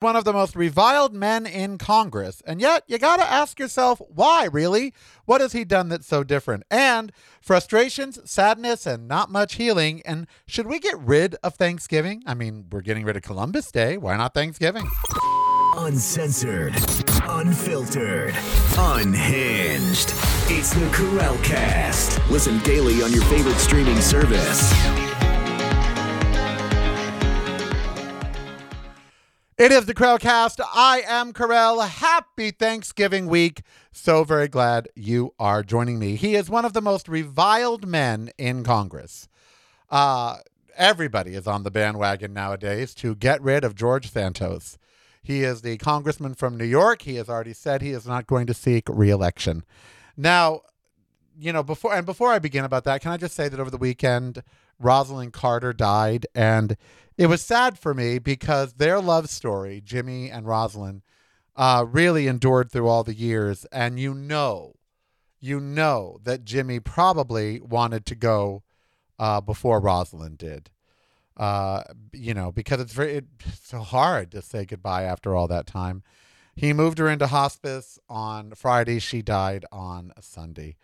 one of the most reviled men in Congress. And yet, you got to ask yourself, why, really? What has he done that's so different? And frustrations, sadness, and not much healing. And should we get rid of Thanksgiving? I mean, we're getting rid of Columbus Day. Why not Thanksgiving? Uncensored, unfiltered, unhinged. It's the Karel Cast. Listen daily on your favorite streaming service. It is the Karel Cast. I am Karel. Happy Thanksgiving week. So very glad you are joining me. He is one of the most reviled men in Congress. Uh, everybody is on the bandwagon nowadays to get rid of George Santos. He is the congressman from New York. He has already said he is not going to seek reelection. Now, you know, before and before I begin about that, can I just say that over the weekend, Rosalynn Carter died, and it was sad for me because their love story, Jimmy and Rosalynn, uh, really endured through all the years. And you know, you know that Jimmy probably wanted to go uh, before Rosalynn did. Uh, you know, because it's very it's so hard to say goodbye after all that time. He moved her into hospice on Friday. She died on Sunday.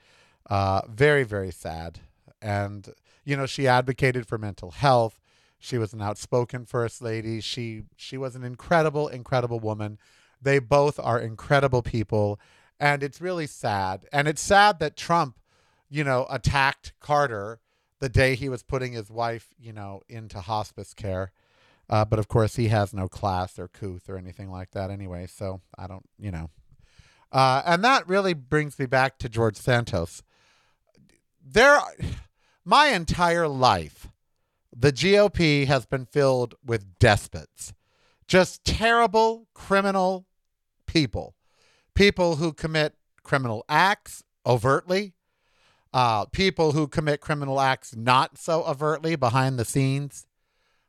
Uh, very, very sad. And, you know, she advocated for mental health. She was an outspoken first lady. She she was an incredible, incredible woman. They both are incredible people, and it's really sad. And it's sad that Trump, you know, attacked Carter the day he was putting his wife, you know, into hospice care. Uh, but of course, he has no class or couth or anything like that anyway. So I don't, you know. Uh, and that really brings me back to George Santos. There, my entire life, the GOP has been filled with despots, just terrible criminal people, people who commit criminal acts overtly, uh, people who commit criminal acts not so overtly behind the scenes.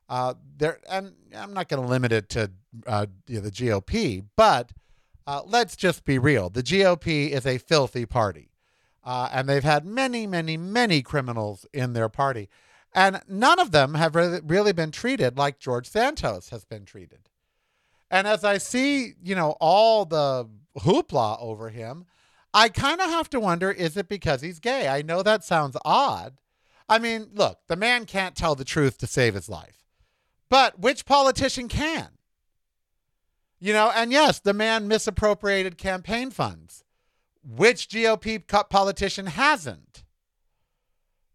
Uh, there, and I'm not going to limit it to uh, you know, the GOP, but uh, let's just be real. The GOP is a filthy party, uh, and they've had many, many, many criminals in their party. And none of them have really been treated like George Santos has been treated. And as I see, you know, all the hoopla over him, I kind of have to wonder is it because he's gay? I know that sounds odd. I mean, look, the man can't tell the truth to save his life. But which politician can? You know, and yes, the man misappropriated campaign funds. Which GOP politician hasn't?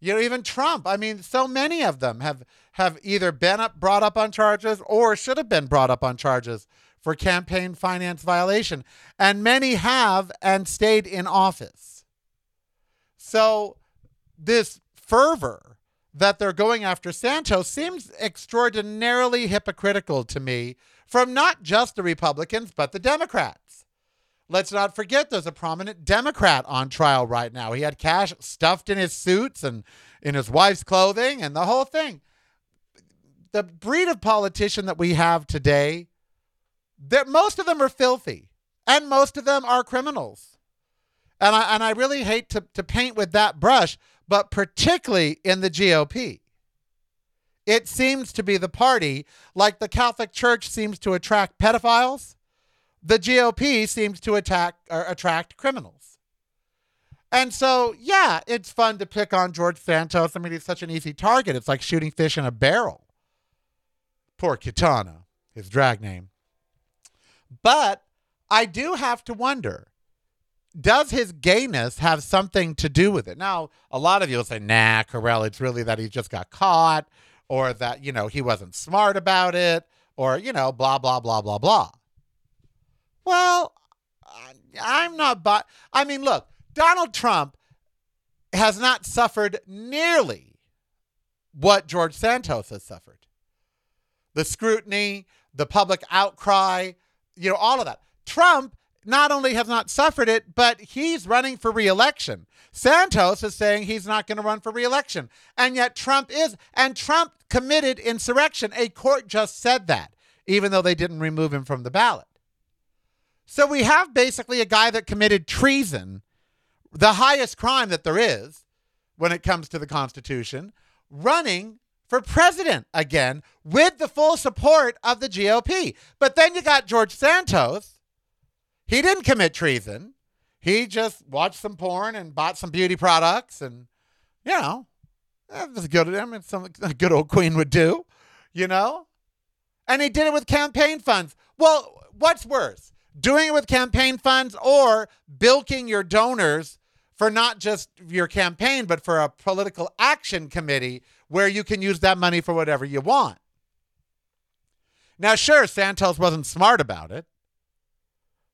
You know, even Trump. I mean, so many of them have have either been up, brought up on charges or should have been brought up on charges for campaign finance violation, and many have and stayed in office. So, this fervor that they're going after Santos seems extraordinarily hypocritical to me from not just the Republicans, but the Democrats. Let's not forget there's a prominent Democrat on trial right now. He had cash stuffed in his suits and in his wife's clothing and the whole thing. The breed of politician that we have today, that most of them are filthy and most of them are criminals. And I, and I really hate to, to paint with that brush, but particularly in the GOP. It seems to be the party, like the Catholic Church seems to attract pedophiles the GOP seems to attack or attract criminals. And so, yeah, it's fun to pick on George Santos. I mean, he's such an easy target. It's like shooting fish in a barrel. Poor Kitara, his drag name. But I do have to wonder does his gayness have something to do with it? Now, a lot of you will say, nah, Karel, it's really that he just got caught or that, you know, he wasn't smart about it or, you know, blah, blah, blah, blah, blah. Well, I'm not, but I mean, look, Donald Trump has not suffered nearly what George Santos has suffered. The scrutiny, the public outcry, you know, all of that. Trump not only has not suffered it, but he's running for reelection. Santos is saying he's not going to run for reelection. And yet Trump is. And Trump committed insurrection. A court just said that, even though they didn't remove him from the ballot. So we have basically a guy that committed treason, the highest crime that there is when it comes to the Constitution, running for president again with the full support of the GOP. But then you got George Santos. He didn't commit treason. He just watched some porn and bought some beauty products, and you know, that was good. I mean, something a good old queen would do, you know. And he did it with campaign funds. Well, what's worse, doing it with campaign funds or bilking your donors for not just your campaign, but for a political action committee where you can use that money for whatever you want? Now, sure, Santos wasn't smart about it.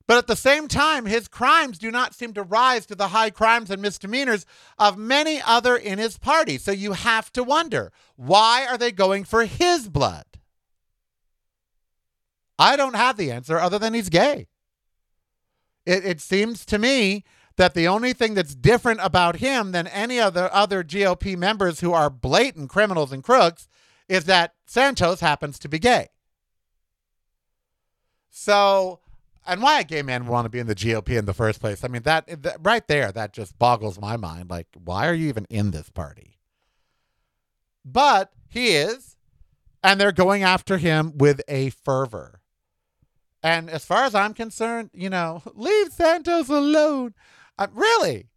But at the same time, his crimes do not seem to rise to the high crimes and misdemeanors of many other in his party. So you have to wonder why are they going for his blood? I don't have the answer other than he's gay. It, it seems to me that the only thing that's different about him than any other other GOP members who are blatant criminals and crooks is that Santos happens to be gay. So and why a gay man would want to be in the GOP in the first place. I mean, that, that, right there, that just boggles my mind. Like, why are you even in this party? But he is, and they're going after him with a fervor. And as far as I'm concerned, you know, leave Santos alone. Uh, really?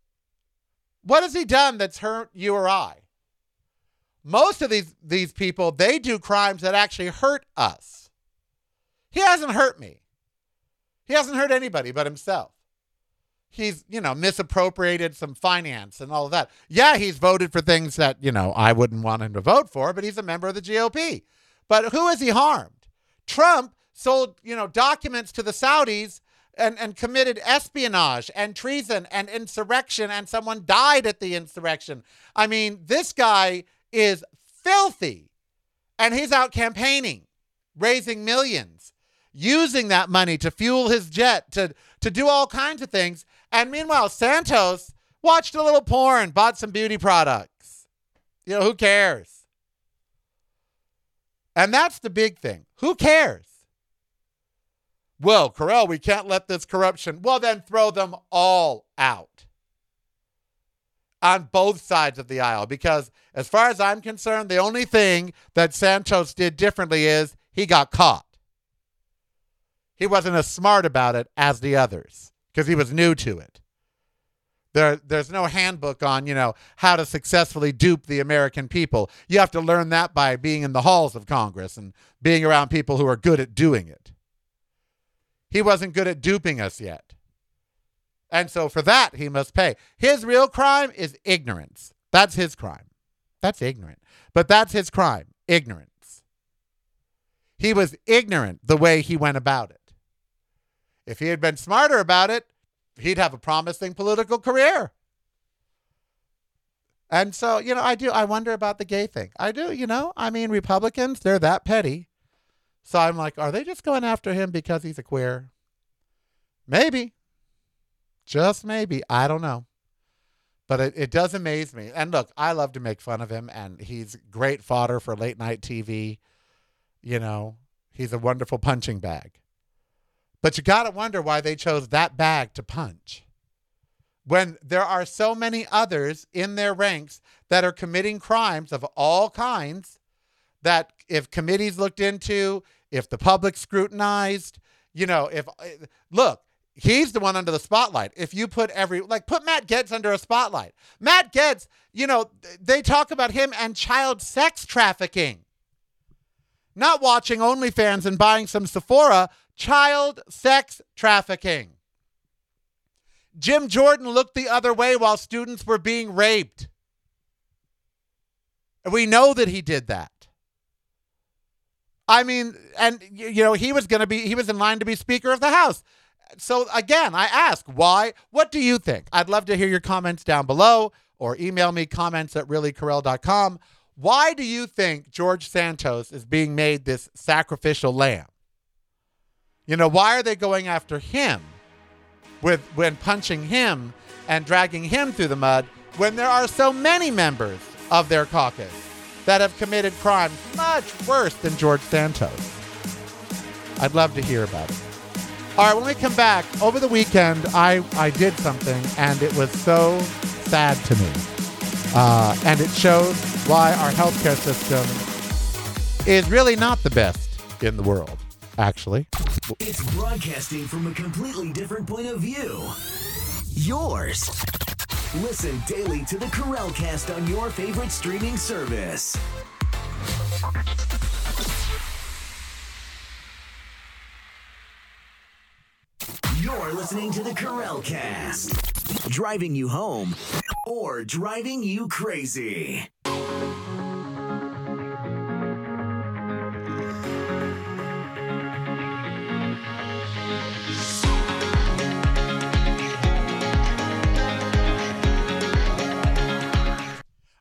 What has he done that's hurt you or I? Most of these these people, they do crimes that actually hurt us. He hasn't hurt me. He hasn't hurt anybody but himself. He's, you know, misappropriated some finance and all of that. Yeah, he's voted for things that, you know, I wouldn't want him to vote for, but he's a member of the GOP. But who has he harmed? Trump sold, you know, documents to the Saudis and, and committed espionage and treason and insurrection, and someone died at the insurrection. I mean, this guy is filthy, and he's out campaigning, raising millions using that money to fuel his jet, to, to do all kinds of things. And meanwhile, Santos watched a little porn, bought some beauty products. You know, who cares? And that's the big thing. Who cares? Well, Karel, we can't let this corruption. Well, then throw them all out on both sides of the aisle. Because as far as I'm concerned, the only thing that Santos did differently is he got caught. He wasn't as smart about it as the others because he was new to it. There, there's no handbook on, you know, how to successfully dupe the American people. You have to learn that by being in the halls of Congress and being around people who are good at doing it. He wasn't good at duping us yet. And so for that, he must pay. His real crime is ignorance. That's his crime. That's ignorant. But that's his crime ignorance. He was ignorant the way he went about it. If he had been smarter about it, he'd have a promising political career. And so, you know, I do. I wonder about the gay thing. I do, you know. I mean, Republicans, they're that petty. So I'm like, are they just going after him because he's a queer? Maybe. Just maybe. I don't know. But it, it does amaze me. And look, I love to make fun of him, and he's great fodder for late night TV. You know, he's a wonderful punching bag. But you got to wonder why they chose that bag to punch. When there are so many others in their ranks that are committing crimes of all kinds, that if committees looked into, if the public scrutinized, you know, if uh, look, he's the one under the spotlight. If you put every like put Matt Gaetz under a spotlight. Matt Gaetz, you know, they talk about him and child sex trafficking. Not watching OnlyFans and buying some Sephora, child sex trafficking. Jim Jordan looked the other way while students were being raped. We know that he did that. I mean, and you know, he was going to be he was in line to be speaker of the house. So again, I ask, why? What do you think? I'd love to hear your comments down below or email me comments at reallykarel.com. Why do you think George Santos is being made this sacrificial lamb? You know, why are they going after him with when punching him and dragging him through the mud when there are so many members of their caucus that have committed crimes much worse than George Santos? I'd love to hear about it. All right, when we come back, over the weekend, I, I did something and it was so sad to me. Uh, and it shows why our healthcare system is really not the best in the world, actually. It's broadcasting from a completely different point of view. Yours. Listen daily to the Karel Cast on your favorite streaming service. You're listening to the Karel Cast, driving you home or driving you crazy.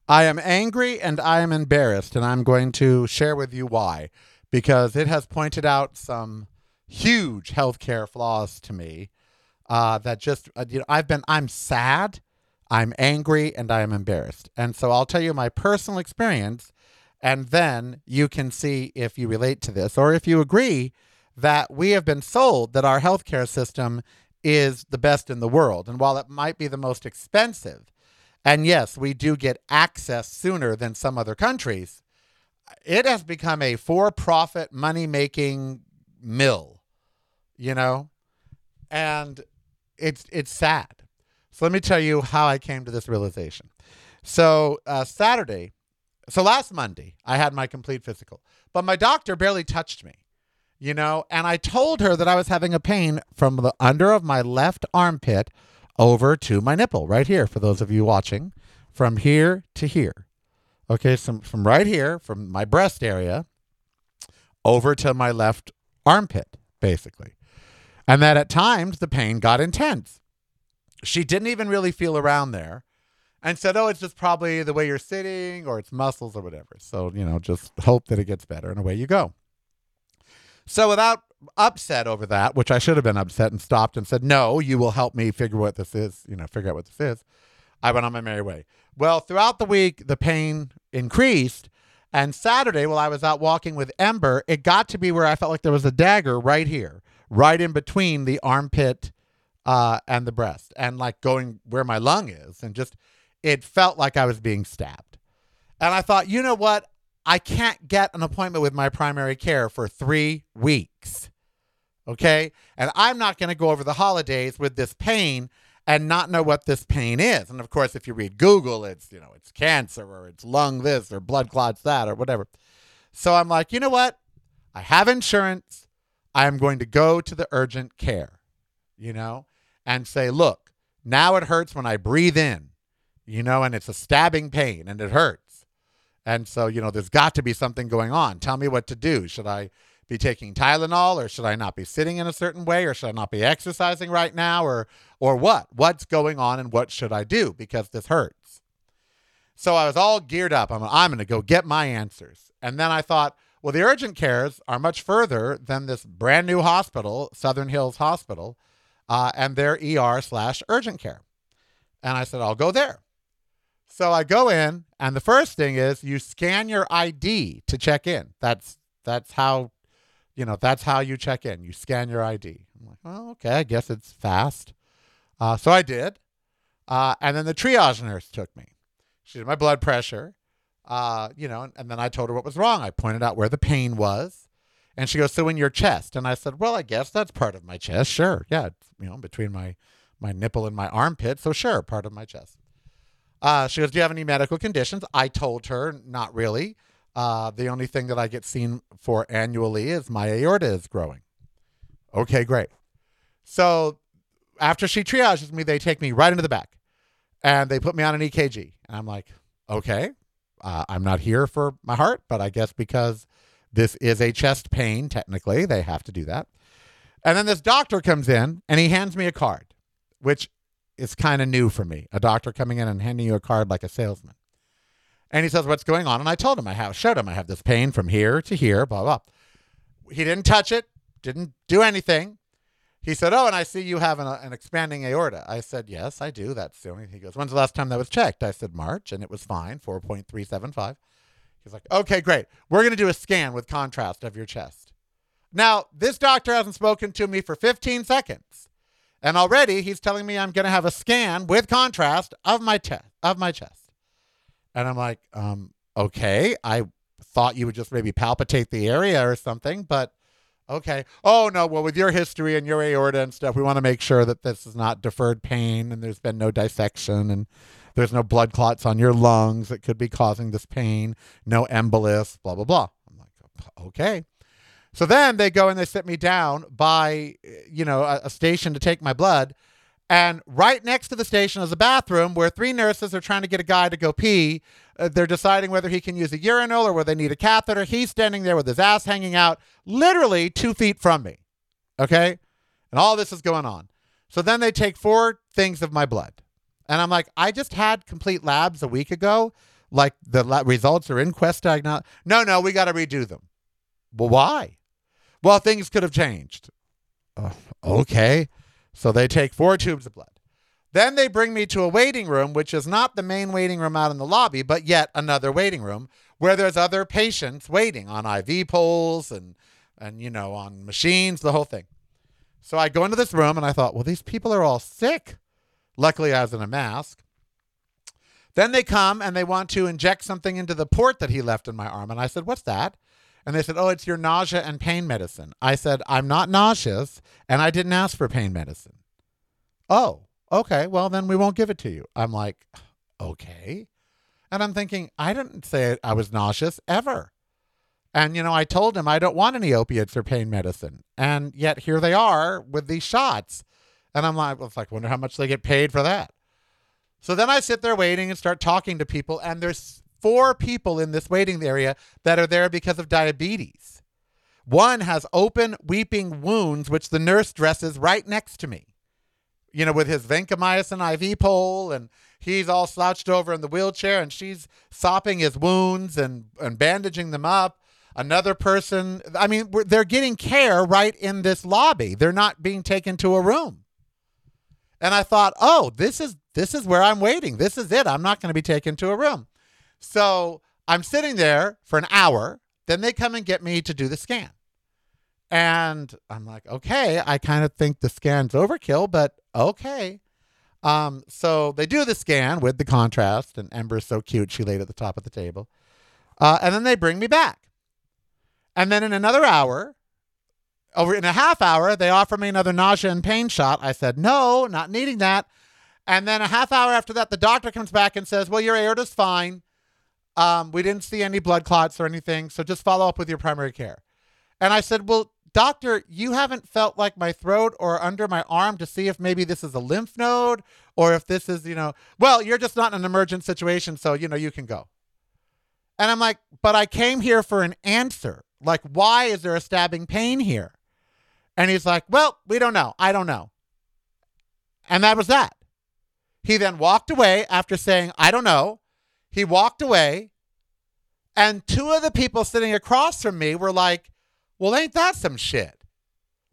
I am angry and I am embarrassed, and I'm going to share with you why. Because it has pointed out some huge healthcare flaws to me uh, that just, uh, you know, I've been, I'm sad, I'm angry, and I am embarrassed. And so I'll tell you my personal experience, and then you can see if you relate to this or if you agree that we have been sold that our healthcare system is the best in the world. And while it might be the most expensive, and yes, we do get access sooner than some other countries. It has become a for profit, money making mill, you know? And it's, it's sad. So let me tell you how I came to this realization. So, uh, Saturday, so last Monday, I had my complete physical, but my doctor barely touched me, you know? And I told her that I was having a pain from the under of my left armpit over to my nipple right here for those of you watching from here to here. Okay so from right here from my breast area over to my left armpit basically. And that at times the pain got intense. She didn't even really feel around there and said oh it's just probably the way you're sitting or it's muscles or whatever. So you know just hope that it gets better and away you go. So without upset over that, which I should have been upset and stopped and said, "No, you will help me figure what this is, you know, figure out what this is." I went on my merry way. Well, throughout the week, the pain increased, and Saturday, while I was out walking with Ember, it got to be where I felt like there was a dagger right here, right in between the armpit uh, and the breast, and like going where my lung is, and just it felt like I was being stabbed. And I thought, you know what? I can't get an appointment with my primary care for three weeks. Okay. And I'm not going to go over the holidays with this pain and not know what this pain is. And of course, if you read Google, it's, you know, it's cancer or it's lung this or blood clots that or whatever. So I'm like, you know what? I have insurance. I am going to go to the urgent care, you know, and say, look, now it hurts when I breathe in, you know, and it's a stabbing pain and it hurts. And so, you know, there's got to be something going on. Tell me what to do. Should I be taking Tylenol or should I not be sitting in a certain way or should I not be exercising right now or or what? What's going on and what should I do because this hurts. So I was all geared up. I'm I'm going to go get my answers. And then I thought, well, the urgent cares are much further than this brand new hospital, Southern Hills Hospital, uh, and their ER slash urgent care. And I said, I'll go there. So I go in, and the first thing is you scan your ID to check in. That's that's how, you know, that's how you check in. You scan your ID. I'm like, oh, okay, I guess it's fast. Uh, so I did, uh, and then the triage nurse took me. She did my blood pressure, uh, you know, and, and then I told her what was wrong. I pointed out where the pain was, and she goes, "So in your chest?" And I said, "Well, I guess that's part of my chest. Sure, yeah, you know, between my my nipple and my armpit. So sure, part of my chest." Uh, she goes, Do you have any medical conditions? I told her, Not really. Uh, the only thing that I get seen for annually is my aorta is growing. Okay, great. So after she triages me, they take me right into the back and they put me on an EKG. And I'm like, okay, uh, I'm not here for my heart, but I guess because this is a chest pain, technically, they have to do that. And then this doctor comes in and he hands me a card, which is kind of new for me. A doctor coming in and handing you a card like a salesman. And he says, What's going on? And I told him, I have showed him I have this pain from here to here, blah, blah. He didn't touch it, didn't do anything. He said, Oh, and I see you have an, uh, an expanding aorta. I said, Yes, I do. That's the only He goes, When's the last time that was checked? I said, March, and it was fine, 4.375. He's like, Okay, great. We're going to do a scan with contrast of your chest. Now, this doctor hasn't spoken to me for 15 seconds. And already he's telling me I'm going to have a scan with contrast of my chest, of my chest. And I'm like, um, okay, I thought you would just maybe palpitate the area or something, but okay. Oh, no. Well, with your history and your aorta and stuff, we want to make sure that this is not deferred pain and there's been no dissection and there's no blood clots on your lungs that could be causing this pain, no embolus, blah, blah, blah. I'm like, okay. So then they go and they sit me down by, you know, a, a station to take my blood. And right next to the station is a bathroom where three nurses are trying to get a guy to go pee. Uh, they're deciding whether he can use a urinal or whether they need a catheter. He's standing there with his ass hanging out, literally two feet from me. Okay? And all this is going on. So then they take four things of my blood. And I'm like, I just had complete labs a week ago. Like the la- results are in Quest Diagnostic. No, no, we got to redo them. Well, why? Well, things could have changed. Uh, okay. So they take four tubes of blood. Then they bring me to a waiting room, which is not the main waiting room out in the lobby, but yet another waiting room where there's other patients waiting on IV poles and and you know on machines, the whole thing. So I go into this room and I thought, well, these people are all sick. Luckily, I was in a mask. Then they come and they want to inject something into the port that he left in my arm, and I said, "What's that?" And they said, Oh, it's your nausea and pain medicine. I said, I'm not nauseous and I didn't ask for pain medicine. Oh, okay. Well, then we won't give it to you. I'm like, Okay. And I'm thinking, I didn't say I was nauseous ever. And, you know, I told him I don't want any opiates or pain medicine. And yet here they are with these shots. And I'm like, well, it's like, wonder how much they get paid for that. So then I sit there waiting and start talking to people, and there's four people in this waiting area that are there because of diabetes. One has open weeping wounds, which the nurse dresses right next to me, you know, with his vancomycin IV pole, and he's all slouched over in the wheelchair, and she's sopping his wounds and, and bandaging them up. Another person, I mean, they're getting care right in this lobby. They're not being taken to a room. And I thought, oh, this is this is where I'm waiting. This is it. I'm not going to be taken to a room. So I'm sitting there for an hour. Then they come and get me to do the scan. And I'm like, okay, I kind of think the scan's overkill, but okay. Um, so they do the scan with the contrast, and Ember's so cute. She laid at the top of the table. Uh, and then they bring me back. And then in another hour, over in a half hour, they offer me another nausea and pain shot. I said, no, not needing that. And then a half hour after that, the doctor comes back and says, well, your aorta's fine. Um, we didn't see any blood clots or anything, so just follow up with your primary care. And I said, Well, doctor, you haven't felt like my throat or under my arm to see if maybe this is a lymph node or if this is, you know, well, you're just not in an emergent situation, so, you know, you can go. And I'm like, But I came here for an answer. Like, why is there a stabbing pain here? And he's like, Well, we don't know. I don't know. And that was that. He then walked away after saying, I don't know. He walked away, and two of the people sitting across from me were like, Well, ain't that some shit?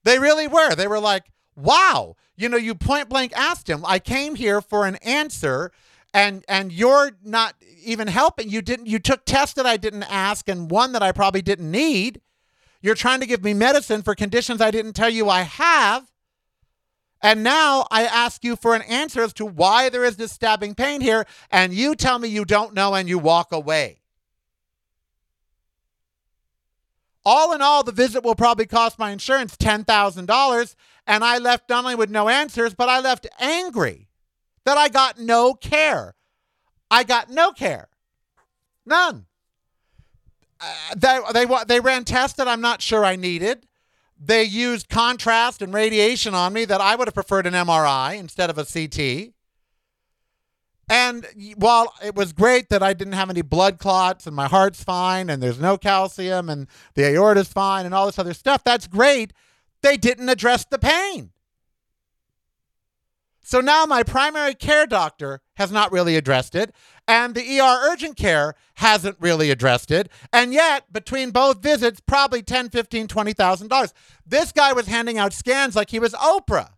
They really were. They were like, Wow, you know, you point blank asked him, I came here for an answer. And, and you're not even helping. You didn't. You took tests that I didn't ask, and one that I probably didn't need. You're trying to give me medicine for conditions I didn't tell you I have. And now I ask you for an answer as to why there is this stabbing pain here, and you tell me you don't know and you walk away. All in all, the visit will probably cost my insurance $10,000, and I left not only with no answers, but I left angry that I got no care. I got no care. None. Uh, they, they, they ran tests that I'm not sure I needed. They used contrast and radiation on me that I would have preferred an MRI instead of a CT. And while it was great that I didn't have any blood clots and my heart's fine and there's no calcium and the aorta's fine and all this other stuff, that's great. They didn't address the pain. So now my primary care doctor has not really addressed it and the ER urgent care hasn't really addressed it. And yet, between both visits, probably ten, fifteen, twenty thousand dollars. This guy was handing out scans like he was Oprah.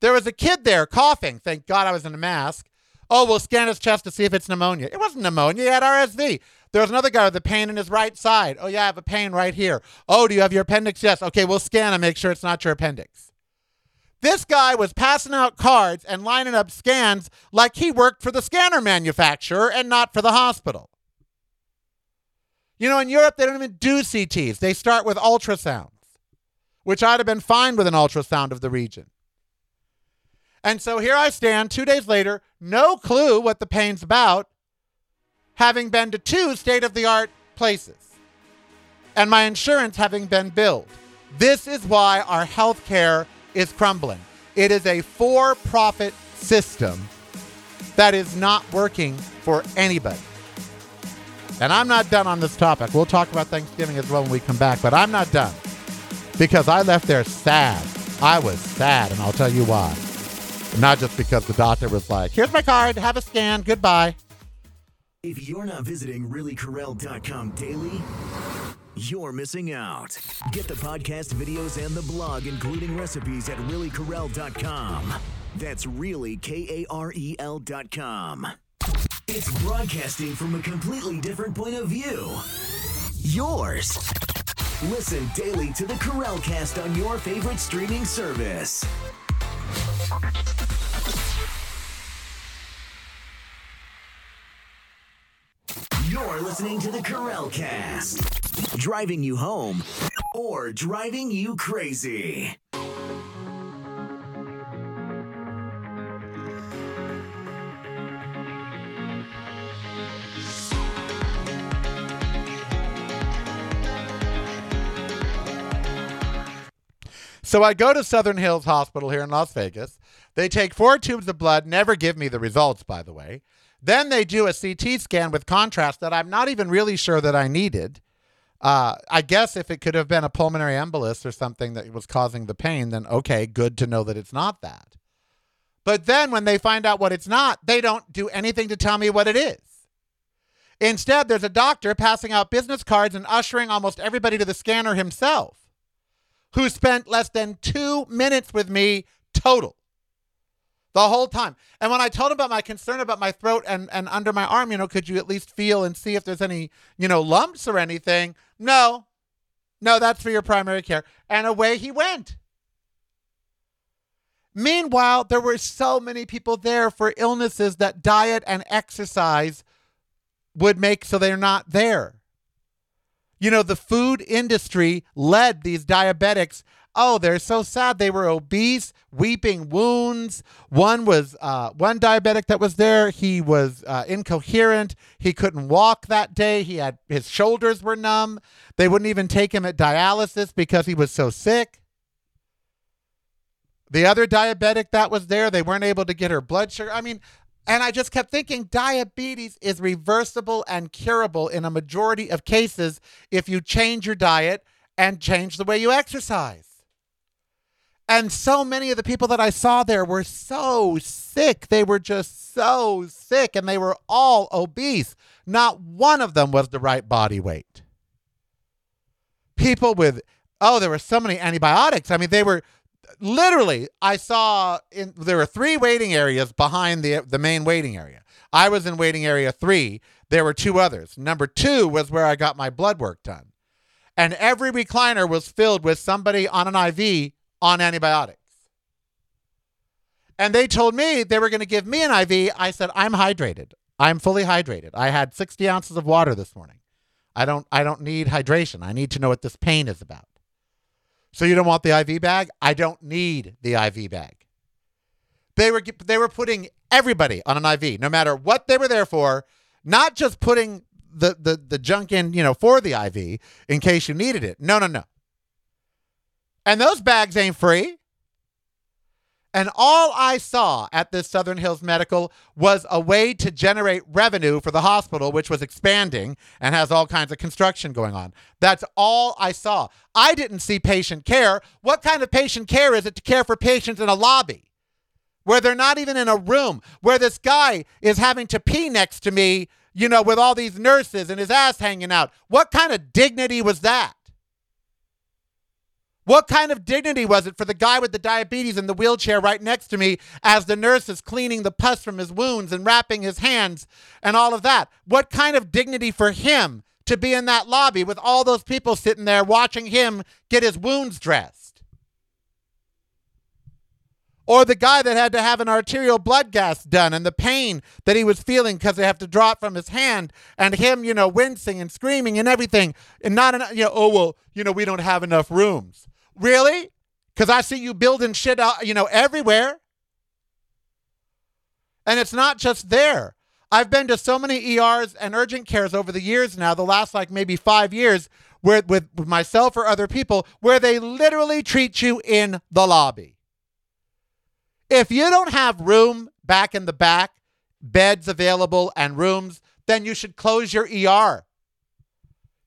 There was a kid there coughing. Thank God I was in a mask. Oh, we'll scan his chest to see if it's pneumonia. It wasn't pneumonia. He had RSV. There was another guy with a pain in his right side. Oh, yeah, I have a pain right here. Oh, do you have your appendix? Yes. Okay, we'll scan and make sure it's not your appendix. This guy was passing out cards and lining up scans like he worked for the scanner manufacturer and not for the hospital. You know, in Europe, they don't even do CTs. They start with ultrasounds, which I'd have been fine with an ultrasound of the region. And so here I stand two days later, no clue what the pain's about, having been to two state of the art places, and my insurance having been billed. This is why our health care is crumbling. It is a for profit system that is not working for anybody. And I'm not done on this topic. We'll talk about Thanksgiving as well when we come back, but I'm not done because I left there sad. I was sad, and I'll tell you why. Not just because the doctor was like, here's my card, have a scan, goodbye. If you're not visiting reallykarel.com daily, you're missing out. Get the podcast videos and the blog, including recipes at reallykarel.com. That's really K A R E L.com. It's broadcasting from a completely different point of view. Yours. Listen daily to the Karel Cast on your favorite streaming service. You're listening to the Karel Cast, driving you home or driving you crazy. So I go to Southern Hills Hospital here in Las Vegas. They take four tubes of blood, never give me the results, by the way. Then they do a CT scan with contrast that I'm not even really sure that I needed. Uh, I guess if it could have been a pulmonary embolus or something that was causing the pain, then okay, good to know that it's not that. But then when they find out what it's not, they don't do anything to tell me what it is. Instead, there's a doctor passing out business cards and ushering almost everybody to the scanner himself who spent less than two minutes with me total the whole time. And when I told him about my concern about my throat and, and under my arm, you know, could you at least feel and see if there's any, you know, lumps or anything? No. No, that's for your primary care. And away he went. Meanwhile, there were so many people there for illnesses that diet and exercise would make so they're not there. You know, the food industry led these diabetics. Oh, they're so sad. They were obese, weeping wounds. One was uh, one diabetic that was there. He was uh, incoherent. He couldn't walk that day. He had his shoulders were numb. They wouldn't even take him at dialysis because he was so sick. The other diabetic that was there, they weren't able to get her blood sugar. I mean, and I just kept thinking diabetes is reversible and curable in a majority of cases if you change your diet and change the way you exercise. And so many of the people that I saw there were so sick. They were just so sick and they were all obese. Not one of them was the right body weight. People with, oh, there were so many antibiotics. I mean, they were literally, I saw in there were three waiting areas behind the the main waiting area. I was in waiting area three. There were two others. Number two was where I got my blood work done, and every recliner was filled with somebody on an IV on antibiotics. And they told me they were going to give me an IV. I said, I'm hydrated. I'm fully hydrated. I had 60 ounces of water this morning. I don't I don't need hydration. I need to know what this pain is about. So you don't want the IV bag? I don't need the IV bag. They were they were putting everybody on an IV, no matter what they were there for, not just putting the the the junk in, you know, for the IV in case you needed it. No, no, no. And those bags ain't free. And all I saw at this Southern Hills Medical was a way to generate revenue for the hospital, which was expanding and has all kinds of construction going on. That's all I saw. I didn't see patient care. What kind of patient care is it to care for patients in a lobby where they're not even in a room, where this guy is having to pee next to me, you know, with all these nurses and his ass hanging out? What kind of dignity was that? What kind of dignity was it for the guy with the diabetes in the wheelchair right next to me as the nurse is cleaning the pus from his wounds and wrapping his hands and all of that? What kind of dignity for him to be in that lobby with all those people sitting there watching him get his wounds dressed? Or the guy that had to have an arterial blood gas done and the pain that he was feeling because they have to draw it from his hand and him, you know, wincing and screaming and everything. And not enough, you know, oh, well, you know, we don't have enough rooms. Really? Because I see you building shit, out, you know, everywhere. And it's not just there. I've been to so many ERs and urgent cares over the years now, the last like maybe five years, where with, with myself or other people, where they literally treat you in the lobby. If you don't have room back in the back, beds available, and rooms, then you should close your ER.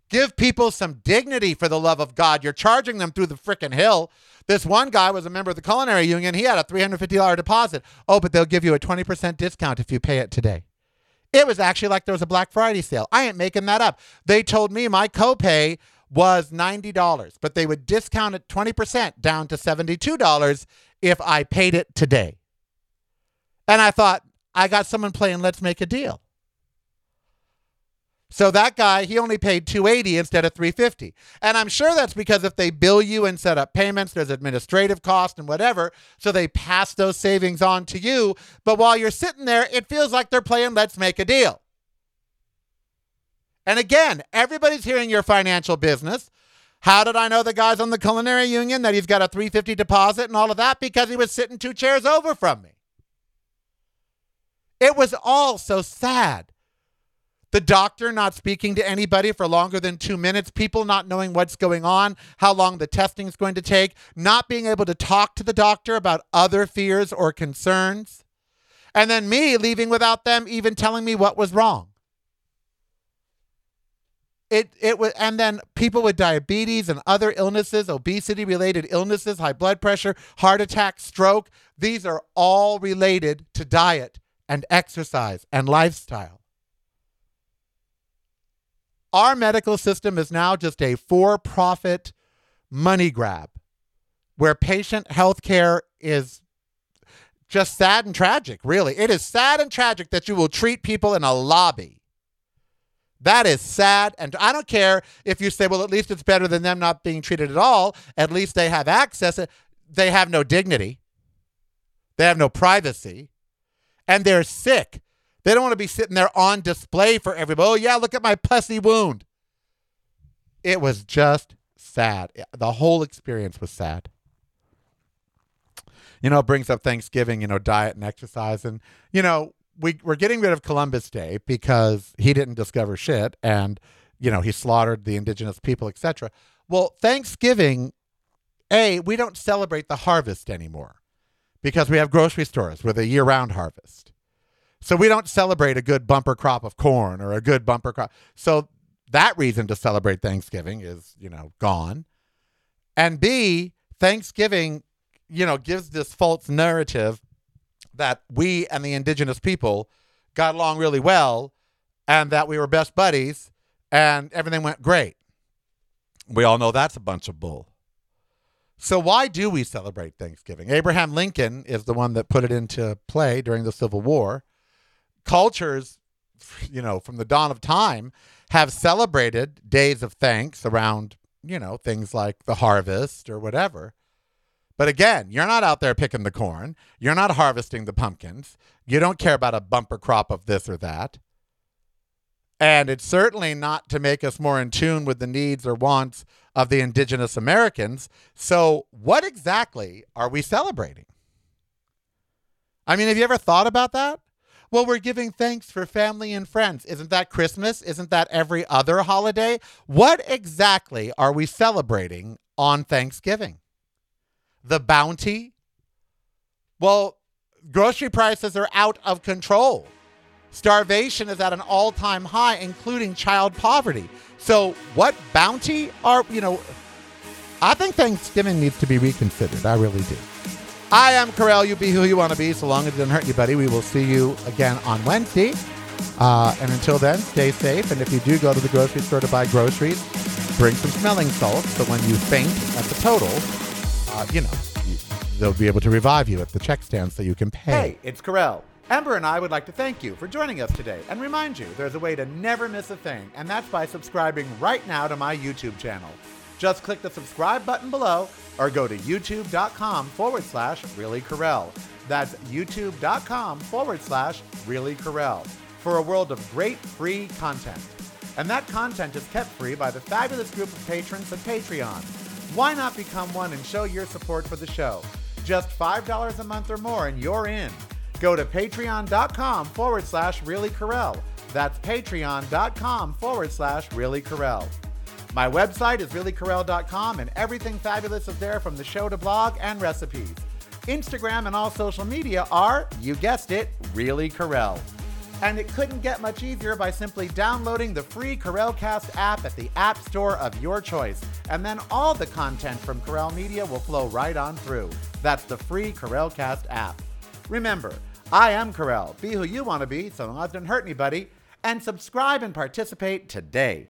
Give people some dignity for the love of God. You're charging them through the frickin' hill. This one guy was a member of the culinary union. He had a $350 deposit. Oh, but they'll give you a 20% discount if you pay it today. It was actually like there was a Black Friday sale. I ain't making that up. They told me my copay was $90, but they would discount it 20% down to $72 if I paid it today. And I thought, I got someone playing Let's Make a Deal. So that guy, he only paid 280 instead of 350. And I'm sure that's because if they bill you and set up payments, there's administrative cost and whatever, so they pass those savings on to you, but while you're sitting there, it feels like they're playing let's make a deal. And again, everybody's hearing your financial business. How did I know the guy's on the culinary union that he's got a 350 deposit and all of that? Because he was sitting two chairs over from me. It was all so sad. The doctor not speaking to anybody for longer than two minutes, people not knowing what's going on, how long the testing is going to take, not being able to talk to the doctor about other fears or concerns, and then me leaving without them even telling me what was wrong. It it was and then people with diabetes and other illnesses obesity related illnesses high blood pressure heart attack stroke these are all related to diet and exercise and lifestyle our medical system is now just a for-profit money grab where patient health care is just sad and tragic really it is sad and tragic that you will treat people in a lobby that is sad. And I don't care if you say, well, at least it's better than them not being treated at all. At least they have access. They have no dignity, they have no privacy, and they're sick. They don't want to be sitting there on display for everybody. Oh, yeah, look at my pussy wound. It was just sad. The whole experience was sad. You know, it brings up Thanksgiving, you know, diet and exercise. And, you know, we we're getting rid of Columbus Day because he didn't discover shit and you know he slaughtered the indigenous people, etc. Well, Thanksgiving, a we don't celebrate the harvest anymore because we have grocery stores with a year-round harvest. So we don't celebrate a good bumper crop of corn or a good bumper crop. So that reason to celebrate Thanksgiving is, you know, gone. And B, Thanksgiving, you know, gives this false narrative that we and the indigenous people got along really well and that we were best buddies and everything went great. We all know that's a bunch of bull. So, why do we celebrate Thanksgiving? Abraham Lincoln is the one that put it into play during the Civil War. Cultures, you know, from the dawn of time have celebrated days of thanks around, you know, things like the harvest or whatever. But again, you're not out there picking the corn. You're not harvesting the pumpkins. You don't care about a bumper crop of this or that. And it's certainly not to make us more in tune with the needs or wants of the indigenous Americans. So, what exactly are we celebrating? I mean, have you ever thought about that? Well, we're giving thanks for family and friends. Isn't that Christmas? Isn't that every other holiday? What exactly are we celebrating on Thanksgiving? the bounty? Well, grocery prices are out of control. Starvation is at an all time high, including child poverty. So, what bounty are, you know, I think Thanksgiving needs to be reconsidered. I really do. I am Karel. You be who you want to be, so long as it doesn't hurt you, buddy. We will see you again on Wednesday. Uh, and until then, stay safe. And if you do go to the grocery store to buy groceries, bring some smelling salts so when you faint at the total, uh, you know, they'll be able to revive you at the check stand so you can pay. Hey, it's Karel. Ember and I would like to thank you for joining us today and remind you there's a way to never miss a thing, and that's by subscribing right now to my YouTube channel. Just click the subscribe button below or go to youtube.com forward slash Really. That's youtube.com forward slash Really for a world of great free content. And that content is kept free by the fabulous group of patrons at Patreon. Why not become one and show your support for the show? Just $5 a month or more and you're in. Go to patreon.com forward slash Really. That's patreon.com forward slash Really Karel. My website is reallykarel.com and everything fabulous is there from the show to blog and recipes. Instagram and all social media are, you guessed it, Really Karel. And it couldn't get much easier by simply downloading the free Karel Cast app at the App Store of your choice. And then all the content from Karel Media will flow right on through. That's the free Karel Cast app. Remember, I am Carell. Be who you want to be so long as it doesn't hurt anybody. And subscribe and participate today.